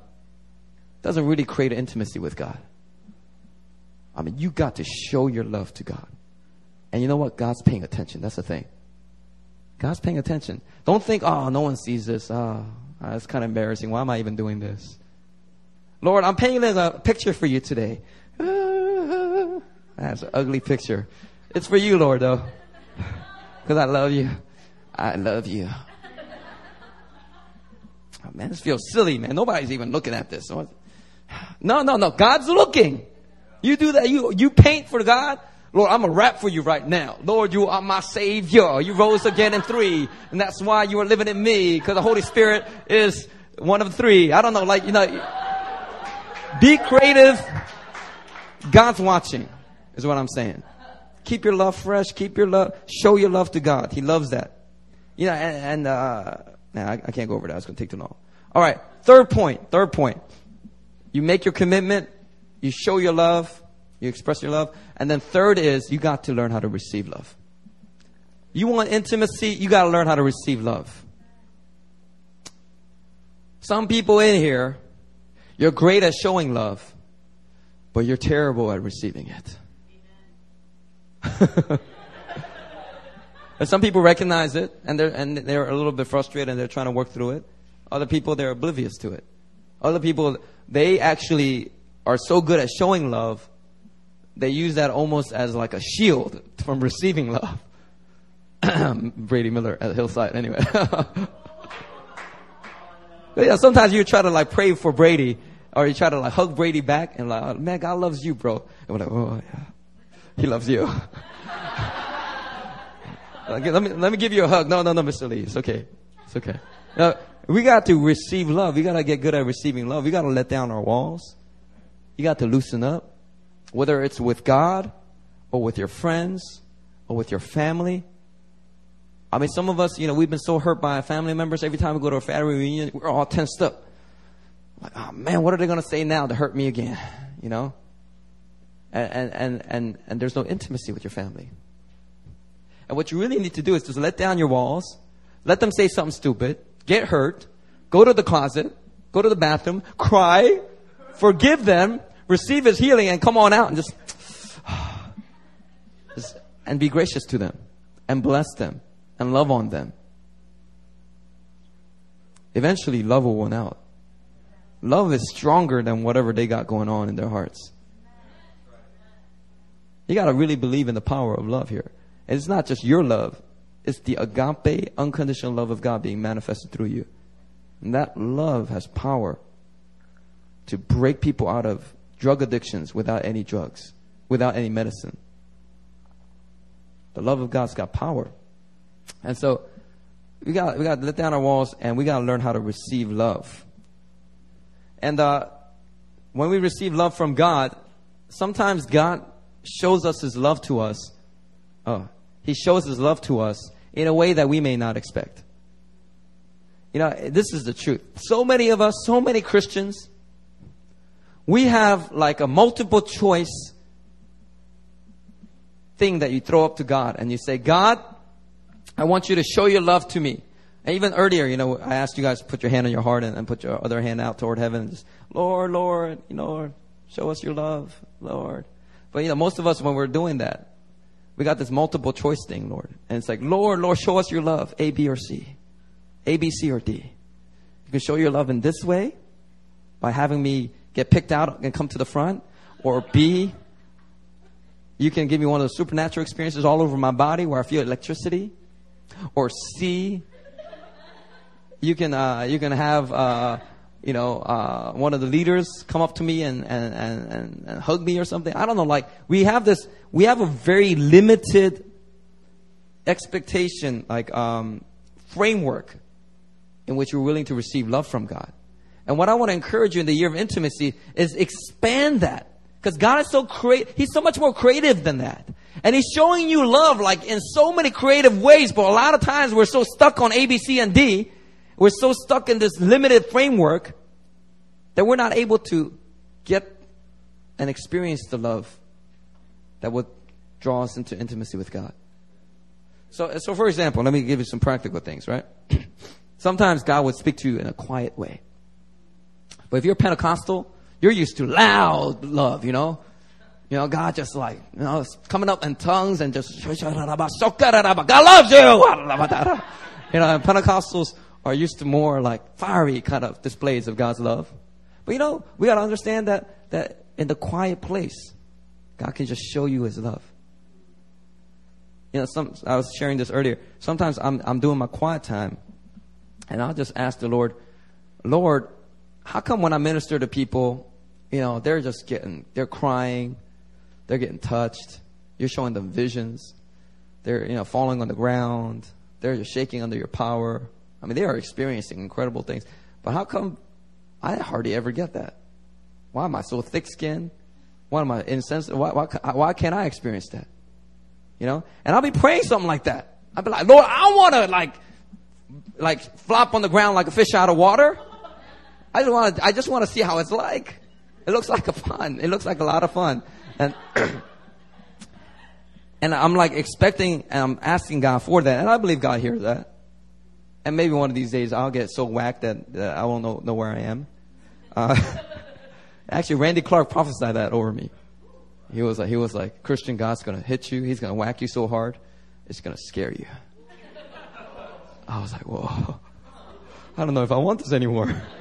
doesn't really create intimacy with God. I mean, you got to show your love to God. And you know what? God's paying attention. That's the thing. God's paying attention. Don't think, oh, no one sees this. Oh, oh, that's kind of embarrassing. Why am I even doing this? Lord, I'm painting a picture for you today. That's an ugly picture. It's for you, Lord, though. Because I love you. I love you. Oh, man, this feels silly, man. Nobody's even looking at this. No, no, no. God's looking. You do that. You, you paint for God. Lord, I'm a rap for you right now. Lord, you are my savior. You rose again in three. And that's why you are living in me. Because the Holy Spirit is one of three. I don't know. Like, you know, be creative. God's watching is what I'm saying. Keep your love fresh. Keep your love, show your love to God. He loves that. You know, and, and uh, nah, I, I can't go over that. It's going to take too long. All right. Third point. Third point. You make your commitment. You show your love. You express your love. And then third is you got to learn how to receive love. You want intimacy, you got to learn how to receive love. Some people in here, you're great at showing love, but you're terrible at receiving it. and some people recognize it and they're, and they're a little bit frustrated and they're trying to work through it. Other people, they're oblivious to it. Other people, they actually are so good at showing love they use that almost as like a shield from receiving love. Brady Miller at Hillside, anyway. yeah, sometimes you try to like pray for Brady, or you try to like hug Brady back, and like, oh, man, God loves you, bro. And we're like, oh yeah, He loves you. let me let me give you a hug. No, no, no, Mr. Lee, it's okay, it's okay. Now, we got to receive love. We got to get good at receiving love. We got to let down our walls. You got to loosen up whether it's with God or with your friends or with your family. I mean, some of us, you know, we've been so hurt by family members. Every time we go to a family reunion, we're all tensed up. Like, oh man, what are they going to say now to hurt me again? You know? And, and, and, and there's no intimacy with your family. And what you really need to do is just let down your walls, let them say something stupid, get hurt, go to the closet, go to the bathroom, cry, forgive them, receive his healing and come on out and just, just and be gracious to them and bless them and love on them. Eventually, love will win out. Love is stronger than whatever they got going on in their hearts. You got to really believe in the power of love here. And it's not just your love, it's the agape, unconditional love of God being manifested through you. And that love has power to break people out of drug addictions without any drugs, without any medicine. The love of God's got power. And so we got we got to let down our walls and we got to learn how to receive love. And uh, when we receive love from God, sometimes God shows us His love to us. Oh, He shows His love to us in a way that we may not expect. You know, this is the truth. So many of us, so many Christians, we have like a multiple choice thing that you throw up to God and you say, God, I want you to show your love to me. And even earlier, you know, I asked you guys to put your hand on your heart and, and put your other hand out toward heaven and just, Lord, Lord, you know, show us your love, Lord. But you know, most of us when we're doing that, we got this multiple choice thing, Lord. And it's like, Lord, Lord, show us your love, A, B, or C. A, B, C, or D. You can show your love in this way by having me get picked out and come to the front. Or B, you can give me one of those supernatural experiences all over my body where I feel electricity. Or C, you can, uh, you can have, uh, you know, uh, one of the leaders come up to me and, and, and, and, hug me or something. I don't know. Like, we have this, we have a very limited expectation, like, um, framework in which we're willing to receive love from God. And what I want to encourage you in the year of intimacy is expand that. Because God is so creative. He's so much more creative than that. And He's showing you love like in so many creative ways, but a lot of times we're so stuck on A, B, C, and D. We're so stuck in this limited framework that we're not able to get and experience the love that would draw us into intimacy with God. So, so for example, let me give you some practical things, right? Sometimes God would speak to you in a quiet way. But if you're Pentecostal, you're used to loud love, you know? You know, God just like, you know, coming up in tongues and just, God loves you! You know, Pentecostals are used to more like fiery kind of displays of God's love. But you know, we gotta understand that, that in the quiet place, God can just show you His love. You know, some, I was sharing this earlier. Sometimes I'm, I'm doing my quiet time and I'll just ask the Lord, Lord, how come when I minister to people, you know, they're just getting, they're crying, they're getting touched, you're showing them visions, they're, you know, falling on the ground, they're just shaking under your power. I mean, they are experiencing incredible things. But how come I hardly ever get that? Why am I so thick skinned? Why am I insensitive? Why, why, why can't I experience that? You know? And I'll be praying something like that. I'll be like, Lord, I want to like, like flop on the ground like a fish out of water. I just want to, I just want to see how it's like. It looks like a fun. It looks like a lot of fun. And, and I'm like expecting and I'm asking God for that. And I believe God hears that. And maybe one of these days I'll get so whacked that, that I won't know, know where I am. Uh, actually, Randy Clark prophesied that over me. He was like, he was like, Christian, God's gonna hit you. He's gonna whack you so hard, it's gonna scare you. I was like, whoa. I don't know if I want this anymore.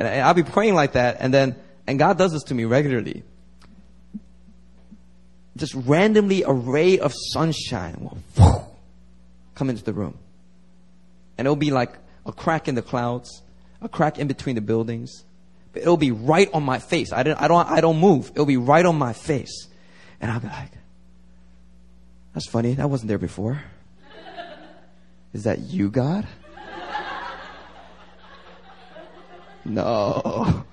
And I'll be praying like that, and then, and God does this to me regularly. Just randomly, a ray of sunshine will whoo, come into the room. And it'll be like a crack in the clouds, a crack in between the buildings. But it'll be right on my face. I don't, I don't, I don't move. It'll be right on my face. And I'll be like, that's funny. That wasn't there before. Is that you, God? No.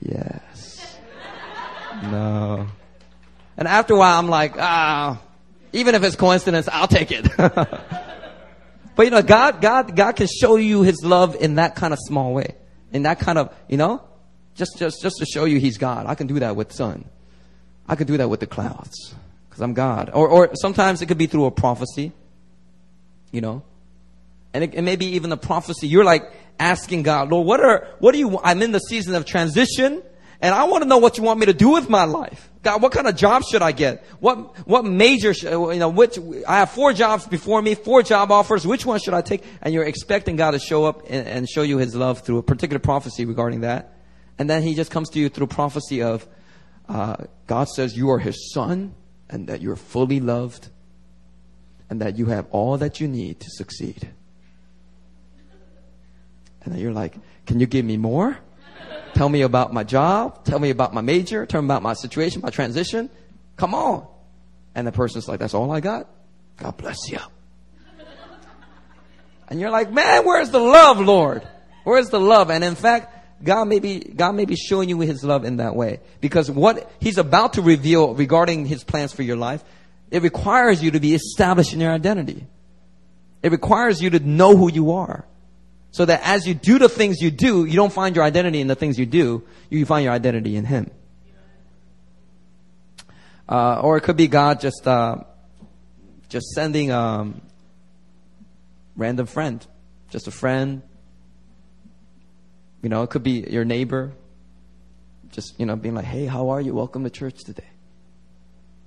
Yes. No. And after a while, I'm like, ah, even if it's coincidence, I'll take it. but you know, God, God, God can show you His love in that kind of small way, in that kind of, you know, just, just, just to show you He's God. I can do that with sun. I can do that with the clouds because I'm God. Or, or sometimes it could be through a prophecy, you know, and it, it may be even a prophecy. You're like, asking God, Lord, what are, what do you, I'm in the season of transition and I want to know what you want me to do with my life. God, what kind of job should I get? What, what major, should, you know, which, I have four jobs before me, four job offers. Which one should I take? And you're expecting God to show up and, and show you his love through a particular prophecy regarding that. And then he just comes to you through prophecy of, uh, God says you are His son and that you're fully loved and that you have all that you need to succeed. And then you're like, can you give me more? Tell me about my job. Tell me about my major. Tell me about my situation, my transition. Come on. And the person's like, that's all I got? God bless you. And you're like, man, where's the love, Lord? Where's the love? And in fact, God may be, God may be showing you his love in that way. Because what he's about to reveal regarding his plans for your life, it requires you to be established in your identity. It requires you to know who you are. So that as you do the things you do, you don't find your identity in the things you do, you find your identity in Him. Uh, or it could be God just, uh, just sending, a random friend, just a friend. You know, it could be your neighbor, just you know, being like, "Hey, how are you? Welcome to church today."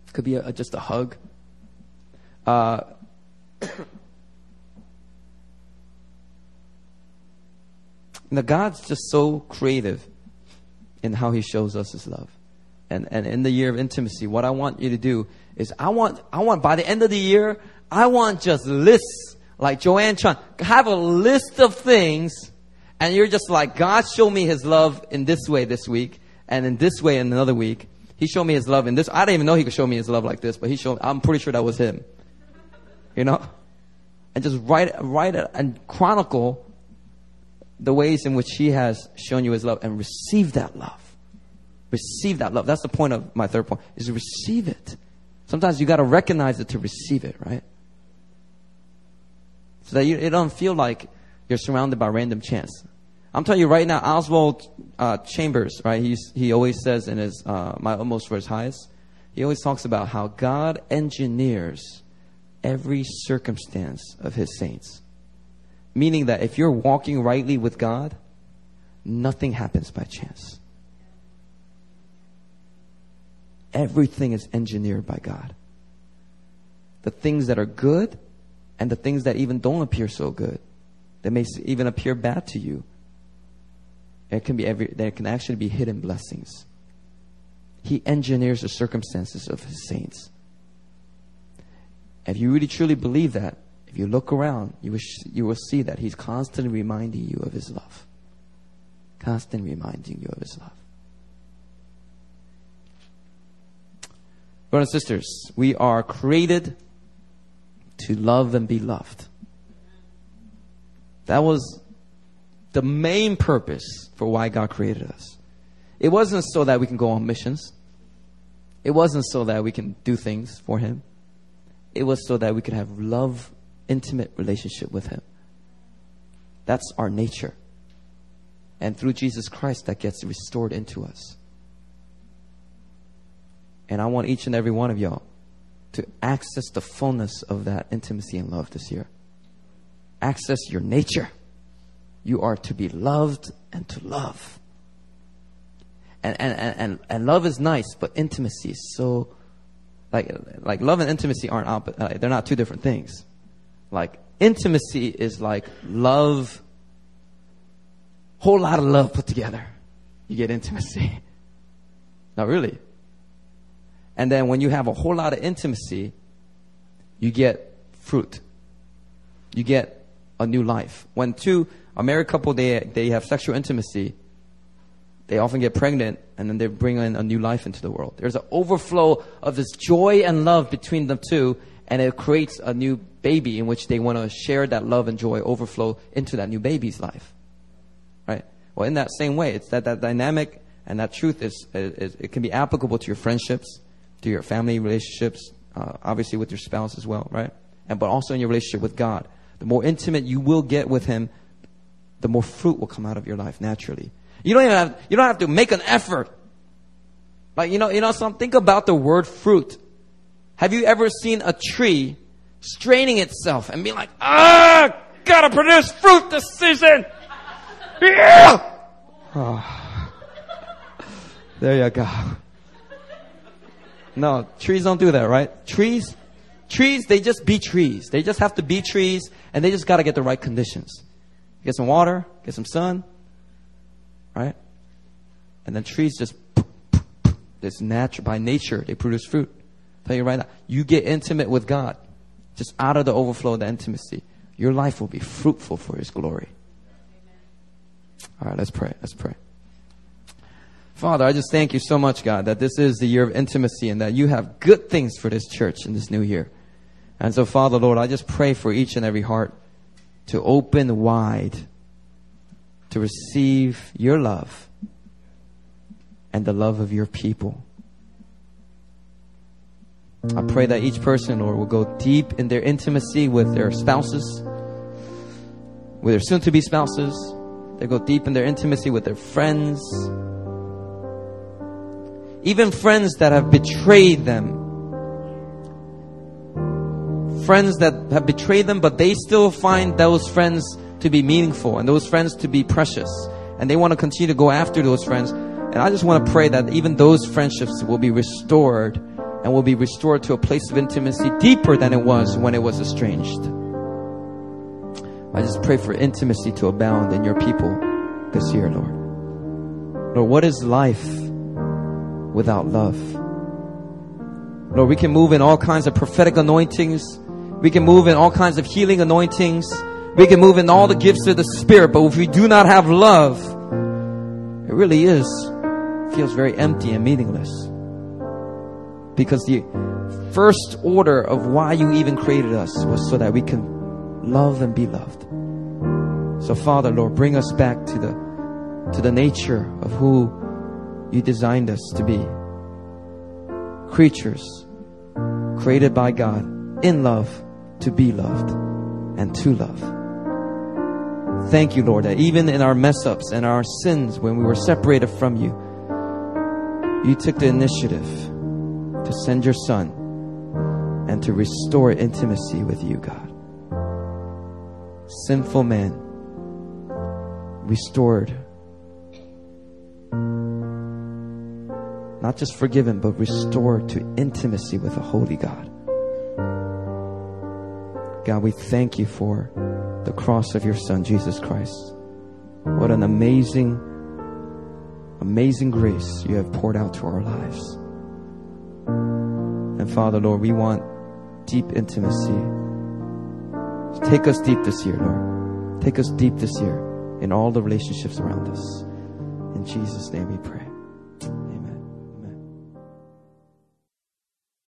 It could be a, just a hug. Uh, Now, God's just so creative in how He shows us His love. And, and in the year of intimacy, what I want you to do is I want, I want, by the end of the year, I want just lists, like Joanne Chan, have a list of things, and you're just like, God showed me His love in this way this week, and in this way in another week. He showed me His love in this. I didn't even know He could show me His love like this, but He showed, I'm pretty sure that was Him. You know? And just write, write it and chronicle the ways in which He has shown you His love and receive that love. Receive that love. That's the point of my third point, is receive it. Sometimes you got to recognize it to receive it, right? So that you, it don't feel like you're surrounded by random chance. I'm telling you right now, Oswald uh, Chambers, right? He's, he always says in his uh, My Utmost for His Highest, he always talks about how God engineers every circumstance of His saints. Meaning that if you're walking rightly with God, nothing happens by chance. Everything is engineered by God. The things that are good and the things that even don't appear so good, that may even appear bad to you, it can be every, there can actually be hidden blessings. He engineers the circumstances of his saints. If you really truly believe that, if you look around, you will, you will see that He's constantly reminding you of His love. Constantly reminding you of His love. Brothers and sisters, we are created to love and be loved. That was the main purpose for why God created us. It wasn't so that we can go on missions. It wasn't so that we can do things for Him. It was so that we could have love intimate relationship with Him. That's our nature. And through Jesus Christ, that gets restored into us. And I want each and every one of y'all to access the fullness of that intimacy and love this year. Access your nature. You are to be loved and to love. And, and, and, and love is nice, but intimacy is so, like, like love and intimacy aren't, op- uh, they're not two different things. Like intimacy is like love, whole lot of love put together. You get intimacy. Not really. And then when you have a whole lot of intimacy, you get fruit. You get a new life. When two, a married couple, they, they have sexual intimacy, they often get pregnant and then they bring in a new life into the world. There's an overflow of this joy and love between the two and it creates a new baby in which they want to share that love and joy overflow into that new baby's life. Right? Well, in that same way, it's that, that dynamic and that truth is, is it can be applicable to your friendships, to your family relationships, uh, obviously with your spouse as well, right? And but also in your relationship with God. The more intimate you will get with Him, the more fruit will come out of your life naturally. You don't even have, you don't have to make an effort. Like, you know, you know, some, think about the word fruit. Have you ever seen a tree straining itself and being like, ah, gotta produce fruit this season? Yeah! Oh. There you go. No, trees don't do that, right? Trees, trees, they just be trees. They just have to be trees and they just gotta get the right conditions. Get some water, get some sun, right? And then trees just It's natural by nature. They produce fruit. Tell you right now, you get intimate with God, just out of the overflow of the intimacy, your life will be fruitful for His glory. All right, let's pray. Let's pray. Father, I just thank you so much, God, that this is the year of intimacy and that you have good things for this church in this new year. And so, Father, Lord, I just pray for each and every heart to open wide to receive your love and the love of your people. I pray that each person, Lord, will go deep in their intimacy with their spouses, with their soon to be spouses. They go deep in their intimacy with their friends, even friends that have betrayed them. Friends that have betrayed them, but they still find those friends to be meaningful and those friends to be precious. And they want to continue to go after those friends. And I just want to pray that even those friendships will be restored and will be restored to a place of intimacy deeper than it was when it was estranged. I just pray for intimacy to abound in your people this year, Lord. Lord, what is life without love? Lord, we can move in all kinds of prophetic anointings. We can move in all kinds of healing anointings. We can move in all the gifts of the Spirit, but if we do not have love, it really is, feels very empty and meaningless. Because the first order of why you even created us was so that we can love and be loved. So Father, Lord, bring us back to the, to the nature of who you designed us to be. Creatures created by God in love to be loved and to love. Thank you, Lord, that even in our mess ups and our sins, when we were separated from you, you took the initiative to send your Son and to restore intimacy with you, God. Sinful man restored. Not just forgiven, but restored to intimacy with a holy God. God, we thank you for the cross of your Son, Jesus Christ. What an amazing, amazing grace you have poured out to our lives. And Father, Lord, we want deep intimacy. Take us deep this year, Lord. Take us deep this year in all the relationships around us. In Jesus' name we pray.